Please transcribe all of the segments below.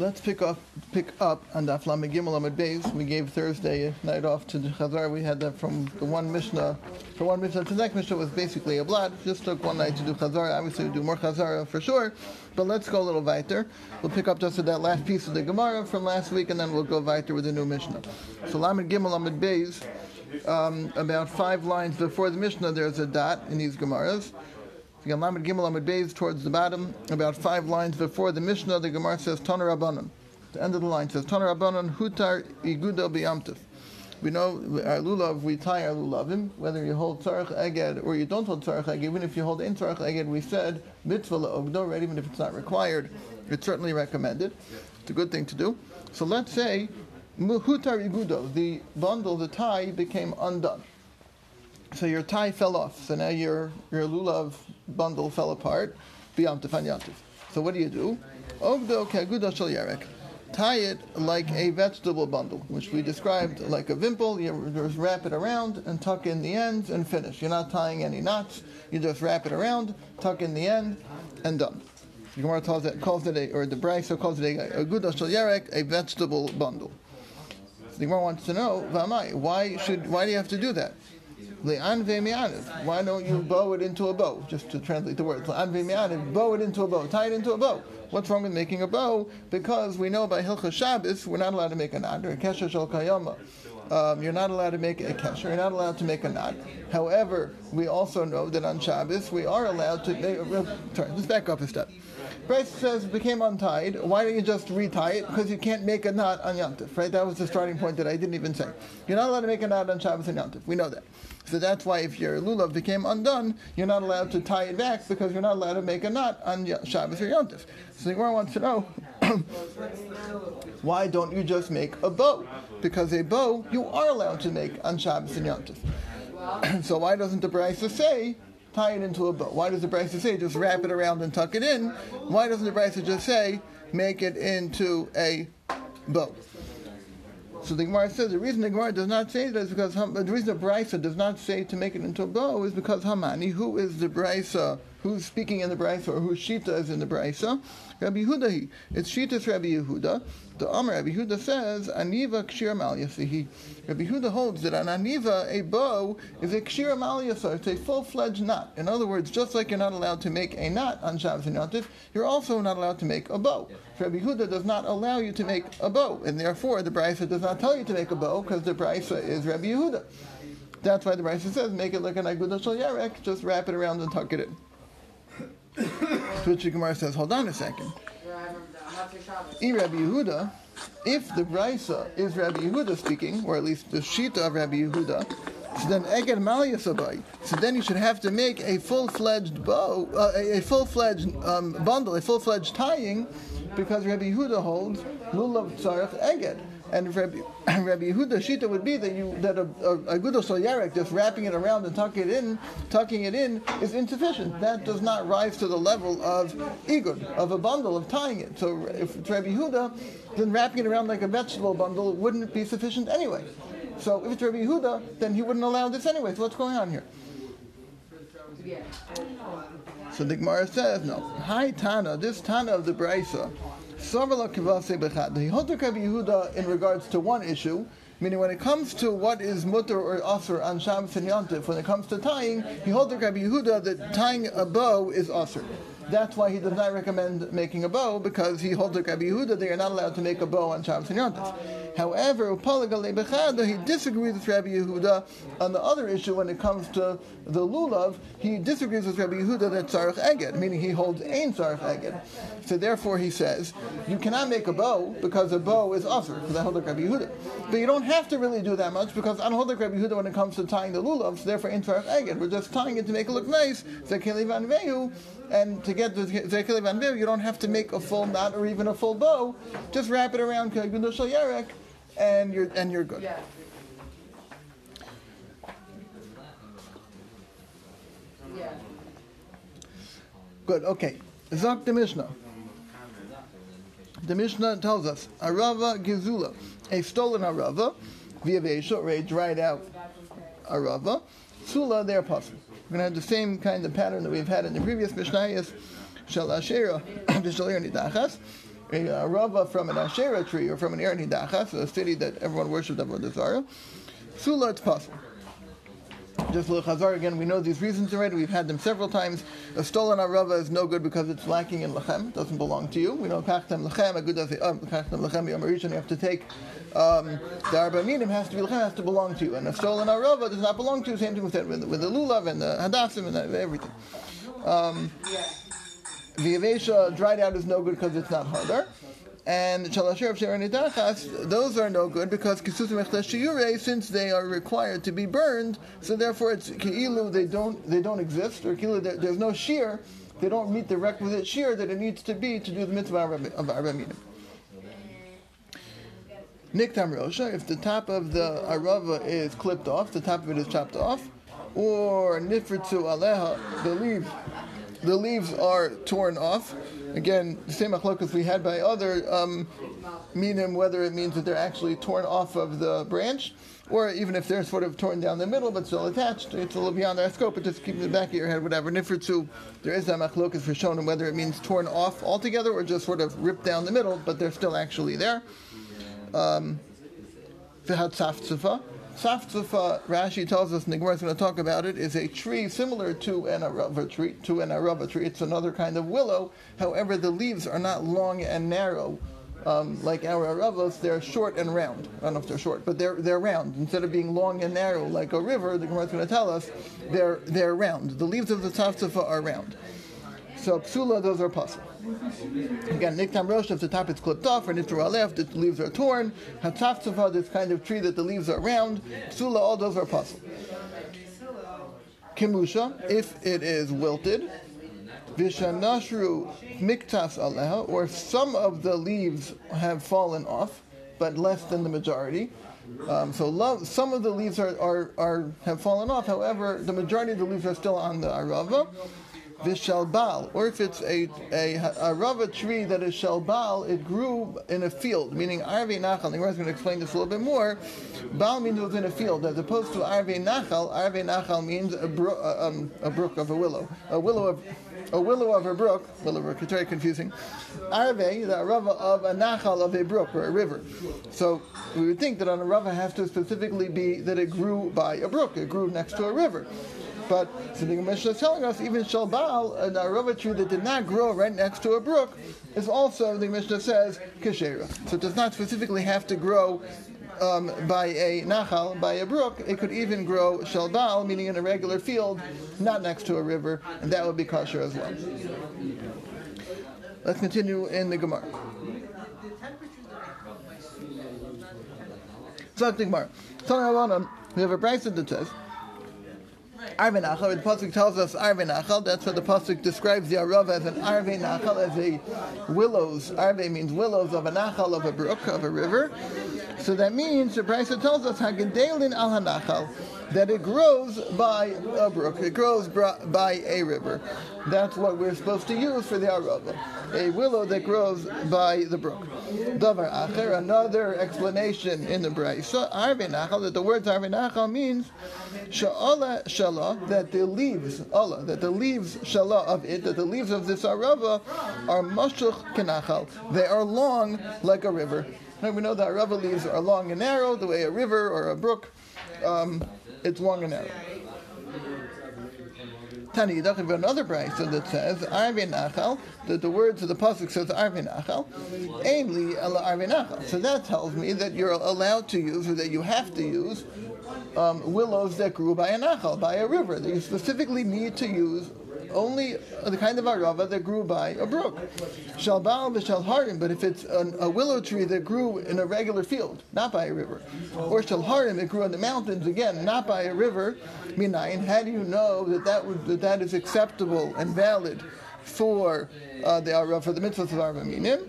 Let's pick up pick up on Daf Lamed Gimel Amud Beis. We gave Thursday night off to the Chazar. We had that from the one Mishnah. For one Mishnah to the next Mishnah was basically a blot. Just took one night to do Chazar. Obviously, we do more Chazar for sure. But let's go a little weiter. We'll pick up just that last piece of the Gemara from last week, and then we'll go weiter with the new Mishnah. So Lamed Gimel Amud Beis. Um, about five lines before the Mishnah, there's a dot in these Gemaras. Beis towards the bottom, about five lines before the Mishnah, the Gemara says Rabbanon. The end of the line says Toner Rabbanon Hutar Igudo Biyamtiv. We know our lulav, we tie our lulavim, whether you hold tzarech eged or you don't hold tzarech eged. Even if you hold in tzarech eged, we said mitzvah le'ogdo, right? Even if it's not required, it's certainly recommended. It's a good thing to do. So let's say hutar igudo, the bundle, the tie became undone. So your tie fell off. So now your your lulav bundle fell apart. And yantif. So what do you do? Tie it like a vegetable bundle, which we described like a vimple. You just wrap it around and tuck in the ends and finish. You're not tying any knots. You just wrap it around, tuck in the end, and done. The Gemara calls it, calls it a, or the Brisa calls it a, a shel yarek, a vegetable bundle. The Gemara wants to know, why should why do you have to do that? Why don't you bow it into a bow? Just to translate the words. Bow it into a bow. Tie it into a bow. What's wrong with making a bow? Because we know by Hilchah Shabbos, we're not allowed to make a knot, or a kesher kayama. Um, you're not allowed to make a kesher. You're not allowed to make a knot. However, we also know that on Shabbos we are allowed to. Make, sorry, let's back up a step. Brisa says became untied. Why don't you just retie it? Because you can't make a knot on Yantif, right? That was the starting point that I didn't even say. You're not allowed to make a knot on Shabbos and Yantif. We know that. So that's why if your lulav became undone, you're not allowed to tie it back because you're not allowed to make a knot on Shabbos or Yantif. So the Gemara wants to know why don't you just make a bow? Because a bow you are allowed to make on Shabbos and Yantif. so why doesn't the Brisa say tie it into a bow. Why does the Brisa say just wrap it around and tuck it in? Why doesn't the Brisa just say make it into a bow? So the Gemara says the reason the Gemara does not say that is because the reason the Brisa does not say to make it into a bow is because Hamani, who is the Brisa, who's speaking in the Brisa or whose Shita is in the Brisa, Rabbi Yehuda. It's Shita's Rabbi Yehuda. The Amr Rabbi Yehuda says Aniva Kshir Mal. Rabbi Yehuda holds that an Aniva, a bow, is a Kshir Mal. It's a full-fledged knot. In other words, just like you're not allowed to make a knot on Shabbos and you're also not allowed to make a bow. Rabbi Yehuda does not allow you to make a bow, and therefore the Brisa does not tell you to make a bow because the Brisa is Rabbi Yehuda. That's why the Brisa says make it like an Agudah Shal Yarek, just wrap it around and tuck it in. Which the Gemara says, hold on a second. In Rabbi Yehuda, if the Brisa is Rabbi Yehuda speaking, or at least the Shita of Rabbi Yehuda, so then Eged Maliyasabai. So then you should have to make a full-fledged bow, uh, a, a full-fledged um, bundle, a full-fledged tying, because Rabbi Yehuda holds lulav tzarech eged. And Rabbi, Rabbi Yehuda Shita would be that you that a, a, a just wrapping it around and tucking it in, tucking it in is insufficient. That does not rise to the level of igud of a bundle of tying it. So if it's Rabbi Yehuda, then wrapping it around like a vegetable bundle wouldn't be sufficient anyway. So if it's Rabbi Yehuda, then he wouldn't allow this anyway. So what's going on here? So the Gemara says no. Hi Tana, this Tana of the Brisa. Savala Kivase Bechad. He holds Rabbi Yehuda in regards to one issue, meaning when it comes to what is mutter or asr on Shabbos and Yontif, when it comes to tying, he holds Rabbi Yehuda that tying a bow is asr. That's why he does not recommend making a bow because he holds like Rabbi Yehuda they are not allowed to make a bow on Shabbos and Yontif. However, he disagrees with Rabbi Yehuda on the other issue when it comes to the lulav. He disagrees with Rabbi Yehuda that tzarech eged, meaning he holds ein tzarech eged. So therefore, he says you cannot make a bow because a bow is usher because I hold like Rabbi Yehuda. But you don't have to really do that much because I don't hold like Rabbi Yehuda when it comes to tying the lulav. So therefore, ein tzarech eged. We're just tying it to make it look nice. And to get the Zekele Van you don't have to make a full knot or even a full bow. Just wrap it around Yarek and you're and you're good. Yeah. Good. Okay. Zok the Mishnah. The Mishnah tells us Arava Gizula, a stolen Arava, via Vesha, or a dried out Arava, Sula, their puzzle. We're going to have the same kind of pattern that we've had in the previous Mishnah, is Shal Ashera, Vishalir Nidachas. a uh, arava from an Asherah tree or from an Ir Hanidachas, a city that everyone worshipped Avodah Zarah, Sula, it's possible. Just a little chazar again. We know these reasons already. We've had them several times. A stolen arava is no good because it's lacking in lechem. It doesn't belong to you. We know kachtem lechem. A good it. Kachtem lechem You have to take um, the arba minim has to be lechem has to belong to you, and a stolen arava does not belong to you. Same thing with, with, with the lulav and the hadassim and everything. Um, the avesha dried out is no good because it's not harder and Shalasher of those are no good because since they are required to be burned, so therefore it's Ki'ilu, they don't they don't exist, or Ki'ilu, there's no shiur, they don't meet the requisite shiur that it needs to be to do the mitzvah of arba minim. Niktam Rosha, if the top of the Arava is clipped off, the top of it is chopped off, or Nifritzu Aleha, the leaves, the leaves are torn off, Again, the same achlokas we had by other um, minim, whether it means that they're actually torn off of the branch, or even if they're sort of torn down the middle but still attached, it's a little beyond our scope, but just keep in the back of your head, whatever. Nifritzu, there is that machlokas for shown whether it means torn off altogether or just sort of ripped down the middle, but they're still actually there. Um, Tzaftzfa, Rashi tells us, and the Gemara is going to talk about it, is a tree similar to an arava tree. To an arava tree, it's another kind of willow. However, the leaves are not long and narrow. Um, like our aravos, they're short and round. I don't know if they're short, but they're they're round. Instead of being long and narrow like a river, the Gemara is going to tell us they're they're round. The leaves of the tzaftzfa are round. So psula, those are possible. Again, niktam rosh, if the top is clipped off, or nitra left, the leaves are torn. Hatzaftzava, this kind of tree that the leaves are round. Psula, all those are possible. Kimusha, if it is wilted. Vishanashru miktas aleha, or some of the leaves have fallen off, but less than the majority. Um, so some of the leaves are, are, are, have fallen off. However, the majority of the leaves are still on the arava vishalbal, or if it's a, a, a rava tree that is shalbal, it grew in a field, meaning arve nachal. Gemara is going to explain this a little bit more. Bal means in a field, as opposed to arve nachal. Arve nachal means a, bro, um, a brook of a willow, a willow of a willow of a brook, willow brook, it's very confusing. Arve, the rava of a nachal of a brook or a river. So we would think that on a rava has to specifically be that it grew by a brook, it grew next to a river. But so the Mishnah is telling us even Shalbal, an arava tree that did not grow right next to a brook, is also, the Mishnah says, Keshera. So it does not specifically have to grow um, by a nachal, by a brook. It could even grow shalbal, meaning in a regular field, not next to a river, and that would be kosher as well. Let's continue in the Gemara. So, the Gemara. We have a Brisa that says, Arve Nachal. The pasuk tells us Arve Nachal. That's what the pasuk describes the Arav as an Arve Nachal, as a willows. Arve means willows of a Nachal of a brook of a river. So that means the Brisa tells us Hagedelin al Hanachal that it grows by a brook. It grows by a river. That's what we're supposed to use for the arava. A willow that grows by the brook. Davar acher, another explanation in the Brisa, arve nachal, that the words arve nachal means sha'ala shala, that the leaves, Allah, that the leaves shala of it, that the leaves of this arava are mashuch kenachal. They are long like a river. Now we know that arava leaves are long and narrow, the way a river or a brook um, it's long and narrow. Tani Yidach, have another brisa that says Arve Nachal, that the words of the pasuk says Arve Nachal, Aimli ala Arve Nachal. So that tells me that you're allowed to use, or that you have to use, um, willows that grew by a Nachal, by a river. That you specifically need to use only the kind of arava that grew by a brook. Shalbal shall harden. But if it's an, a willow tree that grew in a regular field, not by a river, or shalharim, it grew in the mountains again, not by a river, minayin, how do you know that that, would, that, that is acceptable and valid for uh, the arava, for the mitzvahs of arba minim?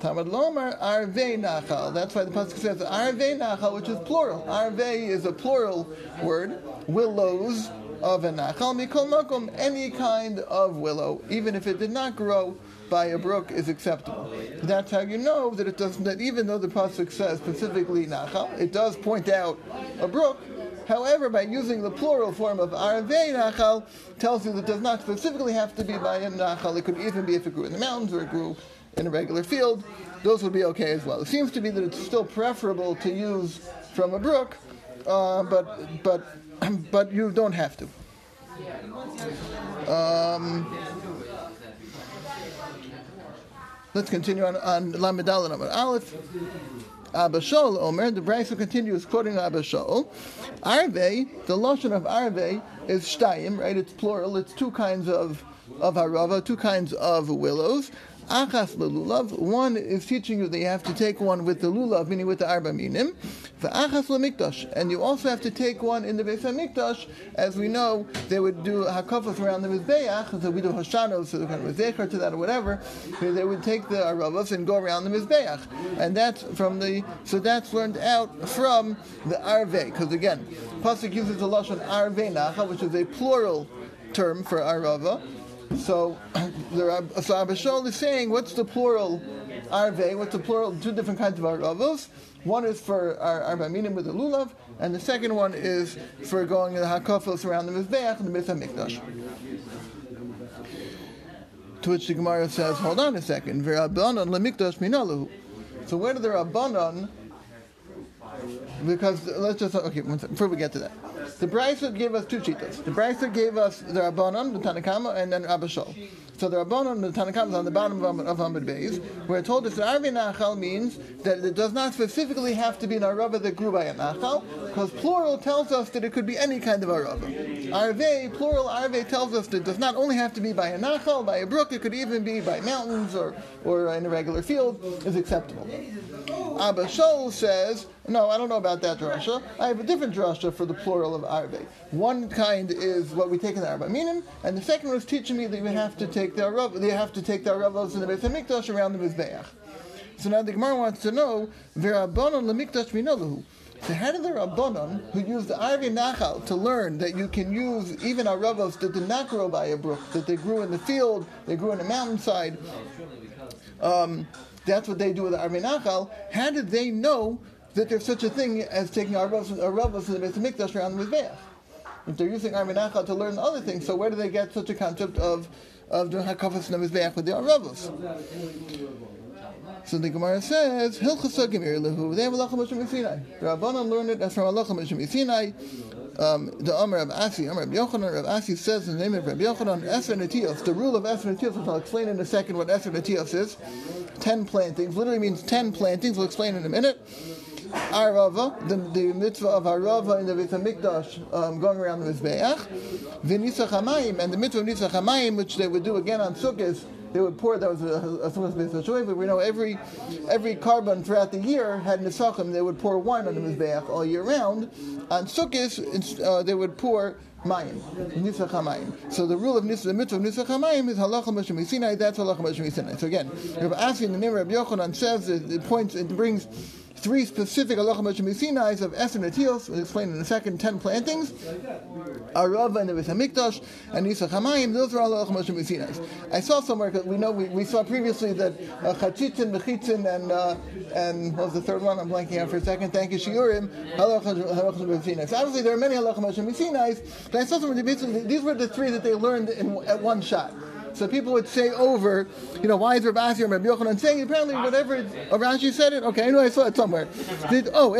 Talmud Lomar Arve Nachal. That's why the pasuk says Arve Nachal, which is plural. Arve is a plural word. Willows of a nachal mikol makom, any kind of willow, even if it did not grow by a brook, is acceptable. That's how you know that it doesn't. That even though the pasuk says specifically nachal, it does point out a brook. However, by using the plural form of arvei nachal, tells you that it does not specifically have to be by a nachal. It could even be if it grew in the mountains or it grew in a regular field, those would be okay as well. It seems to be that it's still preferable to use from a brook, uh, but but but you don't have to. Um, let's continue on on Lamedal number Aleph. Abba Shaul Omer, the Brisa continues quoting Abba Shaul. Arve, the lashon of Arve is shtayim, right? It's plural. It's two kinds of of harava, two kinds of willows. Achas lulav. One is teaching you that you have to take one with the lulav, meaning with the arba minim. Achas lemikdash, and you also have to take one in the Beis Hamikdash. As we know, they would do hakafas around the mizbeach, so we do hoshanos, so kind of zecher to that or whatever. They would take the aravas and go around the mizbeach, and that's from the. So that's learned out from the arve, because again, pasuk uses the lashon arve nacha, which is a plural term for arava. So, the so Abba Shaul is saying, what's the plural arve? What's the plural? Two different kinds of aravos. One is for our arba minim with the lulav, and the second one is for going to the hakafos around the mizbeach and the mizah mikdash. To which the Gemara says, hold on a second. So where did the rabbanon? Because let's just okay. Before we get to that, the Brisa gave us two shitas. The Brisa gave us the Rabbanon, the Tanakama, and then Shaul. So the Rabbanon, the Tanakama is on the bottom of, of Amud Beis, where it told us that Arvi Nachal means that it does not specifically have to be an Arava that grew by a Nachal, because plural tells us that it could be any kind of Arava. Arve, plural Arve tells us that it does not only have to be by a Nachal, by a brook, it could even be by mountains or, or in a regular field, is acceptable. Abba Shaul says, no, I don't know about that drasha. I have a different drasha for the plural of arve. One kind is what we take in the arba minim, and the second is teaching me that we have to take the arav, they have to take the aravos in the Beit Hamikdash around the mizbeach. So now the Gemara wants to know v'rabbanon lemikdash minalahu. So how did the Rabbanon, who used the Arvi Nachal to learn that you can use even aravos that did not grow by a brook, that they grew in the field, they grew in a mountainside, um, that's what they do with the Arvi Nachal, how did they know that there's such a thing as taking aravos in the Beit Mikdash around the Mizbeach. If they're using Arminacha to learn other things, so where do they get such a concept of of doing Hakafas the Mizbeach with the Aravos? So the Gemara says, Hilchasa Gemir Lehu, they have Allah Moshe Sinai. The Rabbanan learned it as from Allah Moshe Sinai. Um, the Amr of Asi, Amr of Yochanan, Rav Asi says in the name of Rabbi Yochanan, Eser Netios, the rule of Eser Netios, which I'll explain in a second what Eser Netios is. Ten plantings, literally means ten plantings, we'll explain in a minute. Arava, the, the mitzvah of Arava in the Beit HaMikdash um, going around the Mizbeach, V'nisach HaMayim, and the mitzvah of Nisach HaMayim, which they would do again on Sukkot, they would pour, that was a, a, a but we know every every korban throughout the year had Nisachim, they would pour wine on the Mizbeach all year round. On Sukkot, uh, they would pour Mayim, Nisach HaMayim. So the rule of Nisach, the mitzvah of Nisach HaMayim is Halacha Moshe Sinai, that's Halacha Moshe Sinai. So again, Rabbi Asi in the name of Rabbi Yochanan says, it, it points, it brings three specific halacha Sinai's of Eser Netios, we'll explain in a second, ten plantings, Arava and the Beit Hamikdash, and Nisach Hamayim, those are all halacha Sinai's. I saw somewhere, because we know, we, we saw previously that uh, Chatzitzin, Mechitzin, and, uh, and what was the third one? I'm blanking out for a second. Thank you, Shiurim, halacha Sinai's. Obviously, there are many halacha Sinai's, but I saw somewhere, these were the three that they learned in, at one shot. So people would say over, you know, why is Rav Asi or Rabbi Yochanan saying apparently whatever oh, Rashi said it? Okay, I know I saw it somewhere. Did, oh,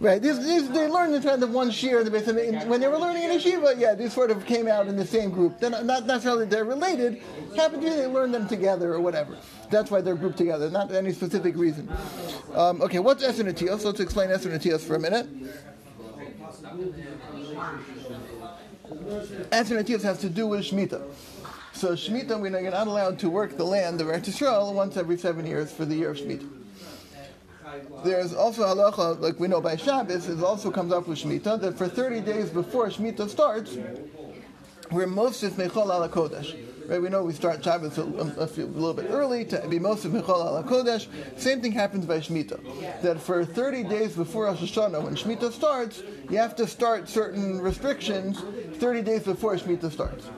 right. These, these, they learned in terms of one shiur in the when they were learning in yeshiva. Yeah, these sort of came out in the same group. They're not necessarily they're related. Happened to be they learned them together or whatever. That's why they're grouped together, not any specific reason. Um, okay, what's Eser Netios? Let's explain Eser Netios for a minute. Eser Netios has to do with Shemitah. So Shemitah, we're not allowed to work the land of Eretz Yisrael once every seven years for the year of Shemitah. There's also halacha, like we know by Shabbos, it also comes up with Shemitah, that for 30 days before Shemitah starts, we're mosif Mechol ala Kodesh. Right, we know we start Shabbos a, a, a, little bit early to be mosif. Same thing happens by Shemitah. That for 30 days before Rosh Hashanah, when Shemitah starts, you have to start certain restrictions 30 days before Shemitah starts.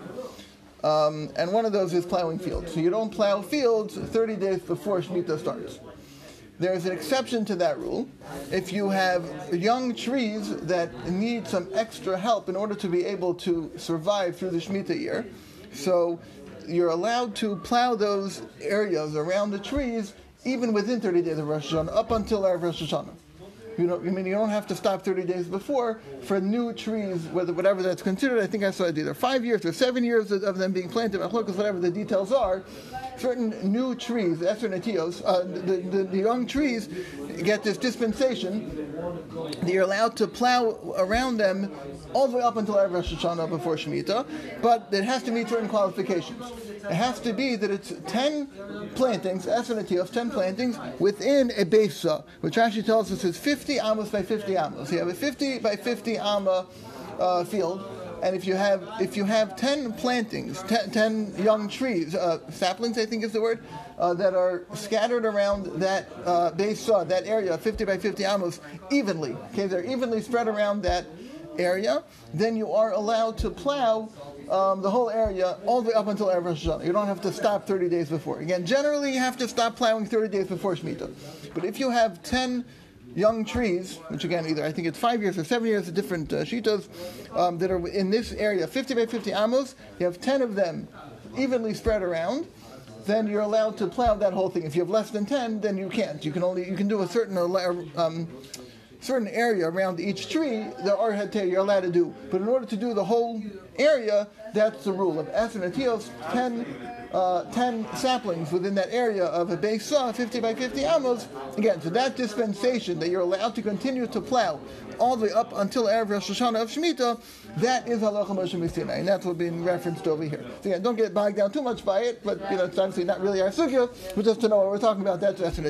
Um, and one of those is plowing fields. So you don't plow fields 30 days before Shemitah starts. There is an exception to that rule. If you have young trees that need some extra help in order to be able to survive through the Shemitah year, so you're allowed to plow those areas around the trees even within 30 days of Rosh Hashanah, up until Erev Rosh Hashanah. You know, I mean, you don't have to stop 30 days before for new trees, whether whatever that's considered. I think I saw it either five years or seven years of, them being planted, whatever the details are. Certain new trees, Eser Netios, uh, the, the, the young trees get this dispensation that you're allowed to plow around them all the way up until Erev Rosh Hashanah before Shemitah, but it has to meet certain qualifications. It has to be that it's 10 plantings, Eser Netios, 10 plantings within a besa, which actually tells us is 50 amos by 50 amos. You have a 50 by 50 amma uh, field, and if you have if you have 10 plantings, 10, 10 young trees, uh, saplings, I think is the word, uh, that are scattered around that uh, besa, that area, 50 by 50 amos, evenly. Okay, they're evenly spread around that area. Then you are allowed to plow um, the whole area all the way up until Erev Rosh Hashanah. You don't have to stop 30 days before. Again, generally you have to stop plowing 30 days before Shemitah. But if you have 10 young trees, which again, either I think it's five years or seven years, different uh, shitas, um, that are in this area, 50 by 50 amos, you have 10 of them evenly spread around, then you're allowed to plow that whole thing. If you have less than 10, then you can't. You can only, you can do a certain um, certain area around each tree, the Or you're allowed to do. But in order to do the whole area, that's the rule of Essen 10, uh, 10 saplings within that area of a base saw, 50 by 50 amos. Again, so that dispensation that you're allowed to continue to plow all the way up until Erev Rosh Hashanah of Shemitah, that is Halacha Moshe MiSinai, and that's what's being referenced over here. So again, don't get bogged down too much by it, but you know, it's obviously not really our sugya, but just to know what we're talking about, that's and